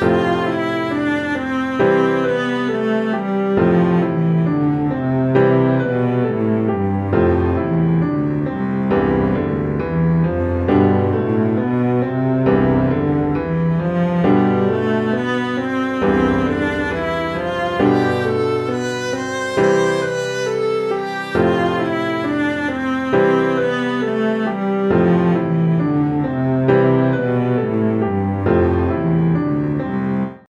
Bye.